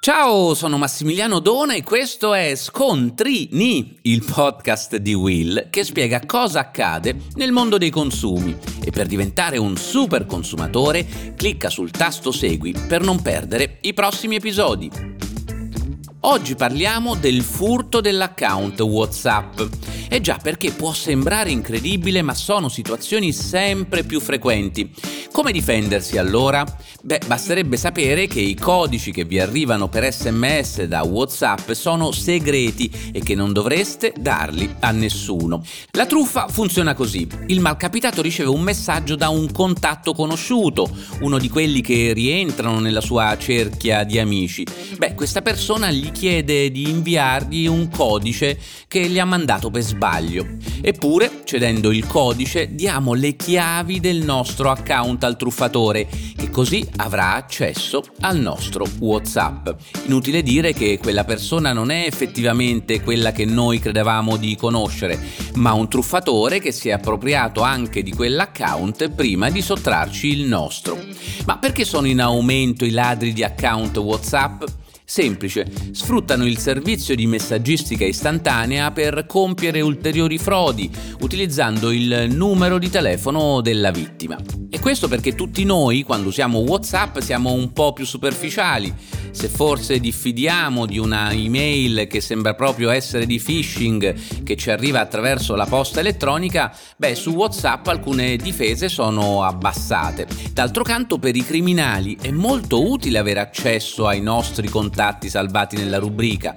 Ciao, sono Massimiliano Dona e questo è Scontrini, il podcast di Will che spiega cosa accade nel mondo dei consumi. E per diventare un super consumatore, clicca sul tasto Segui per non perdere i prossimi episodi. Oggi parliamo del furto dell'account WhatsApp. E già perché può sembrare incredibile, ma sono situazioni sempre più frequenti. Come difendersi allora? Beh, basterebbe sapere che i codici che vi arrivano per sms da WhatsApp sono segreti e che non dovreste darli a nessuno. La truffa funziona così. Il malcapitato riceve un messaggio da un contatto conosciuto, uno di quelli che rientrano nella sua cerchia di amici. Beh, questa persona gli chiede di inviargli un codice che gli ha mandato per sbaglio. Eppure, cedendo il codice, diamo le chiavi del nostro account al truffatore, che così avrà accesso al nostro WhatsApp. Inutile dire che quella persona non è effettivamente quella che noi credevamo di conoscere, ma un truffatore che si è appropriato anche di quell'account prima di sottrarci il nostro. Ma perché sono in aumento i ladri di account WhatsApp? Semplice, sfruttano il servizio di messaggistica istantanea per compiere ulteriori frodi, utilizzando il numero di telefono della vittima. E questo perché tutti noi, quando usiamo WhatsApp, siamo un po' più superficiali. Se forse diffidiamo di una email che sembra proprio essere di phishing, che ci arriva attraverso la posta elettronica, beh, su WhatsApp alcune difese sono abbassate. D'altro canto, per i criminali è molto utile avere accesso ai nostri contatti salvati nella rubrica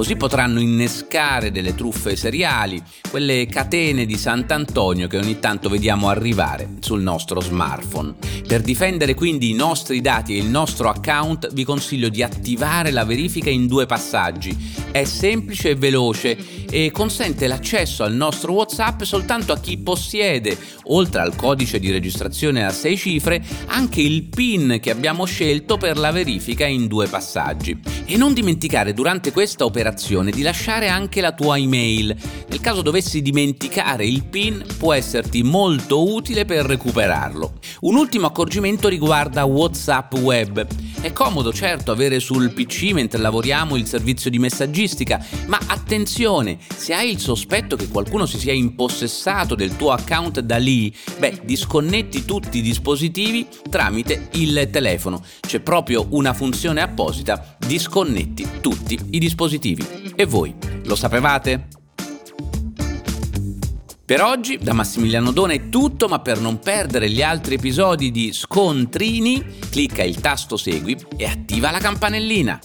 Così potranno innescare delle truffe seriali, quelle catene di Sant'Antonio che ogni tanto vediamo arrivare sul nostro smartphone. Per difendere quindi i nostri dati e il nostro account vi consiglio di attivare la verifica in due passaggi. È semplice e veloce e consente l'accesso al nostro WhatsApp soltanto a chi possiede, oltre al codice di registrazione a 6 cifre, anche il PIN che abbiamo scelto per la verifica in due passaggi. E non dimenticare durante questa operazione di lasciare anche la tua email. Nel caso dovessi dimenticare il PIN può esserti molto utile per recuperarlo. Un ultimo accorgimento riguarda WhatsApp Web. È comodo certo avere sul PC mentre lavoriamo il servizio di messaggistica, ma attenzione, se hai il sospetto che qualcuno si sia impossessato del tuo account da lì, beh, disconnetti tutti i dispositivi tramite il telefono. C'è proprio una funzione apposita, disconnetti tutti i dispositivi. E voi, lo sapevate? Per oggi da Massimiliano Dona è tutto, ma per non perdere gli altri episodi di Scontrini, clicca il tasto Segui e attiva la campanellina.